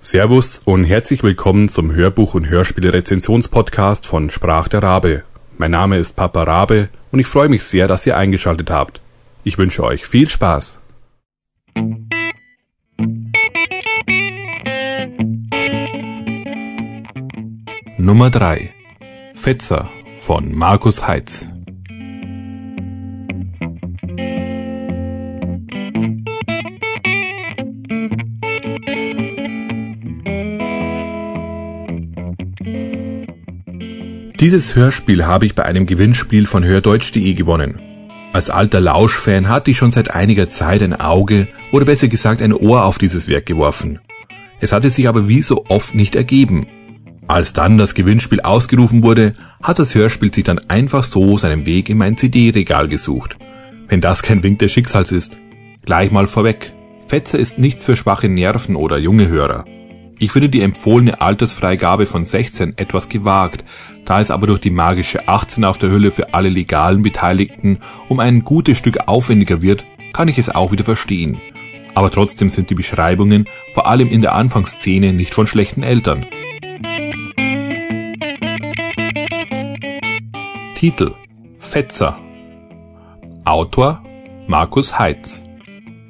Servus und herzlich willkommen zum Hörbuch- und Hörspiele-Rezensionspodcast von Sprach der Rabe. Mein Name ist Papa Rabe und ich freue mich sehr, dass ihr eingeschaltet habt. Ich wünsche euch viel Spaß. Nummer 3 Fetzer von Markus Heitz Dieses Hörspiel habe ich bei einem Gewinnspiel von hördeutsch.de gewonnen. Als alter Lauschfan hatte ich schon seit einiger Zeit ein Auge oder besser gesagt ein Ohr auf dieses Werk geworfen. Es hatte sich aber wie so oft nicht ergeben. Als dann das Gewinnspiel ausgerufen wurde, hat das Hörspiel sich dann einfach so seinen Weg in mein CD-Regal gesucht. Wenn das kein Wink des Schicksals ist. Gleich mal vorweg. Fetzer ist nichts für schwache Nerven oder junge Hörer. Ich finde die empfohlene Altersfreigabe von 16 etwas gewagt, da es aber durch die magische 18 auf der Hülle für alle legalen Beteiligten um ein gutes Stück aufwendiger wird, kann ich es auch wieder verstehen. Aber trotzdem sind die Beschreibungen, vor allem in der Anfangsszene, nicht von schlechten Eltern. Titel Fetzer Autor Markus Heitz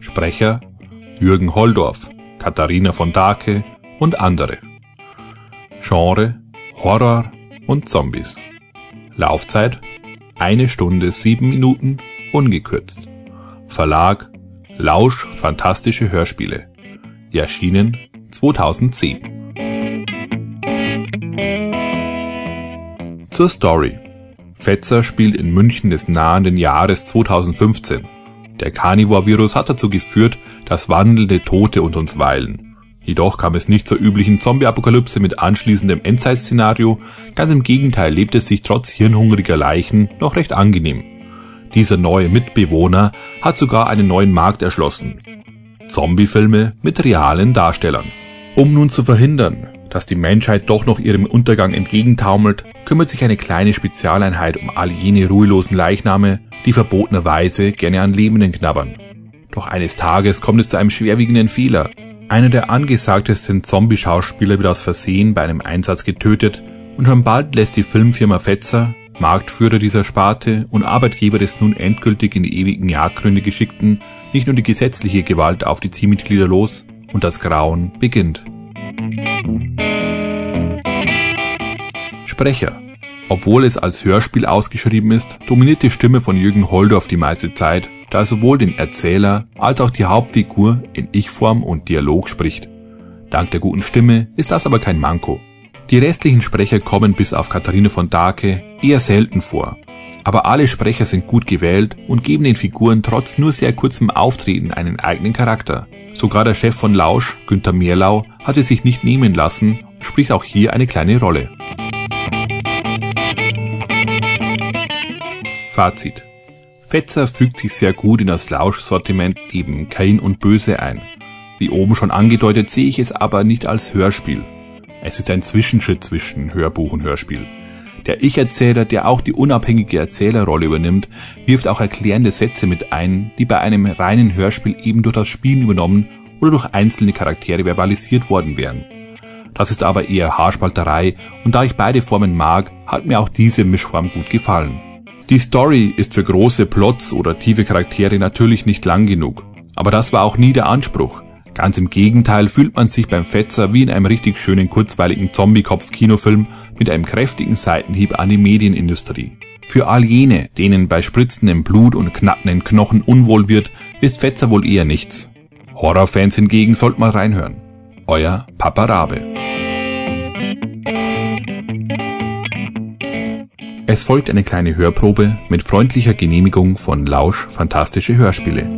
Sprecher Jürgen Holdorf, Katharina von Dake, und andere. Genre Horror und Zombies. Laufzeit eine Stunde sieben Minuten ungekürzt. Verlag Lausch Fantastische Hörspiele. Erschienen 2010. Zur Story. Fetzer spielt in München des nahenden Jahres 2015. Der Carnivore-Virus hat dazu geführt, dass wandelnde Tote unter uns weilen. Jedoch kam es nicht zur üblichen Zombie-Apokalypse mit anschließendem Endzeitszenario, ganz im Gegenteil lebt es sich trotz hirnhungriger Leichen noch recht angenehm. Dieser neue Mitbewohner hat sogar einen neuen Markt erschlossen. Zombie-Filme mit realen Darstellern. Um nun zu verhindern, dass die Menschheit doch noch ihrem Untergang entgegentaumelt, kümmert sich eine kleine Spezialeinheit um all jene ruhelosen Leichname, die verbotenerweise gerne an Lebenden knabbern. Doch eines Tages kommt es zu einem schwerwiegenden Fehler. Einer der angesagtesten Zombie-Schauspieler wird aus Versehen bei einem Einsatz getötet und schon bald lässt die Filmfirma Fetzer, Marktführer dieser Sparte und Arbeitgeber des nun endgültig in die ewigen Jagdgründe geschickten, nicht nur die gesetzliche Gewalt auf die Teammitglieder los und das Grauen beginnt. Sprecher obwohl es als Hörspiel ausgeschrieben ist, dominiert die Stimme von Jürgen Holdorf die meiste Zeit, da sowohl den Erzähler als auch die Hauptfigur in Ich-Form und Dialog spricht. Dank der guten Stimme ist das aber kein Manko. Die restlichen Sprecher kommen bis auf Katharine von Dake eher selten vor. Aber alle Sprecher sind gut gewählt und geben den Figuren trotz nur sehr kurzem Auftreten einen eigenen Charakter. Sogar der Chef von Lausch, Günther Mehrlau, hat es sich nicht nehmen lassen, spricht auch hier eine kleine Rolle. Fazit. Fetzer fügt sich sehr gut in das Lauschsortiment neben Kain und Böse ein. Wie oben schon angedeutet, sehe ich es aber nicht als Hörspiel. Es ist ein Zwischenschritt zwischen Hörbuch und Hörspiel. Der Ich-Erzähler, der auch die unabhängige Erzählerrolle übernimmt, wirft auch erklärende Sätze mit ein, die bei einem reinen Hörspiel eben durch das Spielen übernommen oder durch einzelne Charaktere verbalisiert worden wären. Das ist aber eher Haarspalterei und da ich beide Formen mag, hat mir auch diese Mischform gut gefallen. Die Story ist für große Plots oder tiefe Charaktere natürlich nicht lang genug. Aber das war auch nie der Anspruch. Ganz im Gegenteil fühlt man sich beim Fetzer wie in einem richtig schönen kurzweiligen Zombie-Kopf-Kinofilm mit einem kräftigen Seitenhieb an die Medienindustrie. Für all jene, denen bei spritzendem Blut und knackenden Knochen unwohl wird, ist Fetzer wohl eher nichts. Horrorfans hingegen sollten mal reinhören. Euer Papa Rabe. Es folgt eine kleine Hörprobe mit freundlicher Genehmigung von Lausch Fantastische Hörspiele.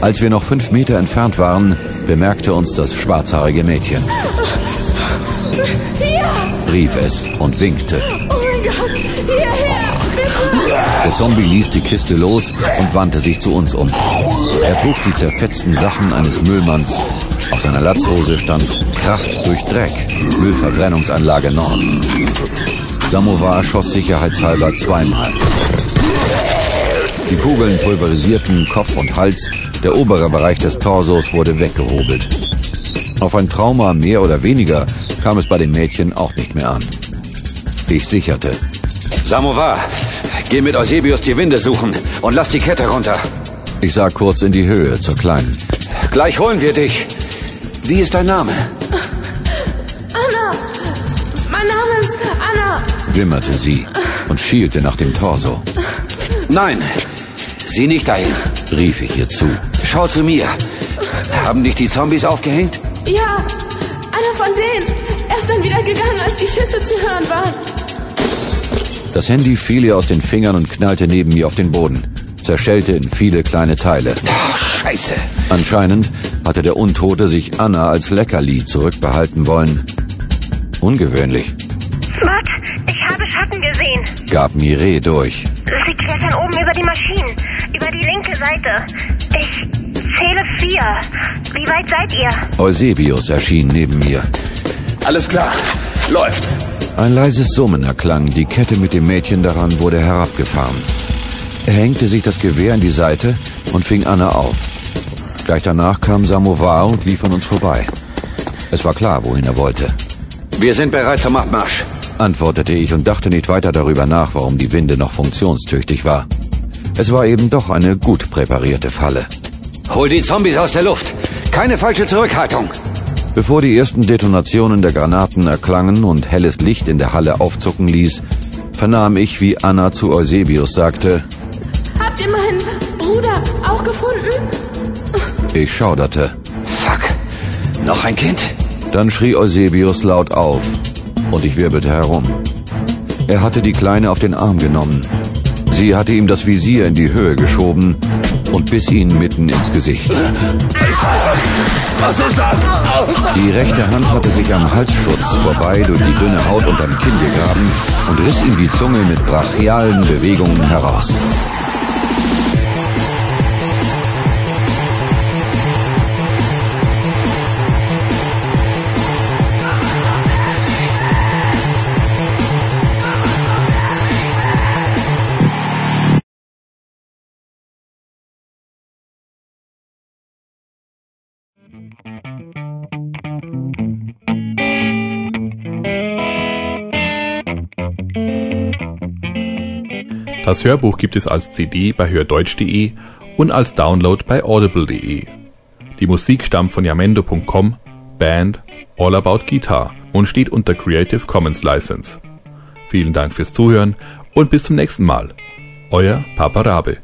Als wir noch fünf Meter entfernt waren, bemerkte uns das schwarzhaarige Mädchen. Hier! rief es und winkte. Oh mein Gott, hierher, bitte! Der Zombie ließ die Kiste los und wandte sich zu uns um. Er trug die zerfetzten Sachen eines Müllmanns auf seiner Latzhose stand Kraft durch Dreck, Müllverbrennungsanlage Nord. Samovar schoss sicherheitshalber zweimal. Die Kugeln pulverisierten Kopf und Hals, der obere Bereich des Torsos wurde weggehobelt. Auf ein Trauma mehr oder weniger kam es bei dem Mädchen auch nicht mehr an. Ich sicherte. Samovar, geh mit Eusebius die Winde suchen und lass die Kette runter. Ich sah kurz in die Höhe zur Kleinen. Gleich holen wir dich. Wie ist dein Name? Anna! Mein Name ist Anna! wimmerte sie und schielte nach dem Torso. Nein, sieh nicht dahin, rief ich ihr zu. Schau zu mir. Haben dich die Zombies aufgehängt? Ja, einer von denen. Er ist dann wieder gegangen, als die Schüsse zu hören waren. Das Handy fiel ihr aus den Fingern und knallte neben mir auf den Boden, zerschellte in viele kleine Teile. Ach, scheiße. Anscheinend hatte der Untote sich Anna als Leckerli zurückbehalten wollen. Ungewöhnlich. Smart, ich habe Schatten gesehen. Gab Mireille durch. Sie klettern oben über die Maschinen, über die linke Seite. Ich zähle vier. Wie weit seid ihr? Eusebius erschien neben mir. Alles klar, läuft. Ein leises Summen erklang, die Kette mit dem Mädchen daran wurde herabgefahren. Er hängte sich das Gewehr in die Seite und fing Anna auf. Gleich danach kam Samovar und lief an uns vorbei. Es war klar, wohin er wollte. Wir sind bereit zum Abmarsch, antwortete ich und dachte nicht weiter darüber nach, warum die Winde noch funktionstüchtig war. Es war eben doch eine gut präparierte Falle. Hol die Zombies aus der Luft. Keine falsche Zurückhaltung. Bevor die ersten Detonationen der Granaten erklangen und helles Licht in der Halle aufzucken ließ, vernahm ich, wie Anna zu Eusebius sagte, Habt ihr meinen Bruder auch gefunden? Ich schauderte. Fuck. Noch ein Kind? Dann schrie Eusebius laut auf und ich wirbelte herum. Er hatte die Kleine auf den Arm genommen. Sie hatte ihm das Visier in die Höhe geschoben und biss ihn mitten ins Gesicht. Was ist das? Die rechte Hand hatte sich am Halsschutz vorbei durch die dünne Haut unterm Kinn gegraben und riss ihm die Zunge mit brachialen Bewegungen heraus. Das Hörbuch gibt es als CD bei hördeutsch.de und als Download bei audible.de. Die Musik stammt von yamendo.com, Band All About Guitar und steht unter Creative Commons License. Vielen Dank fürs Zuhören und bis zum nächsten Mal. Euer Papa Rabe.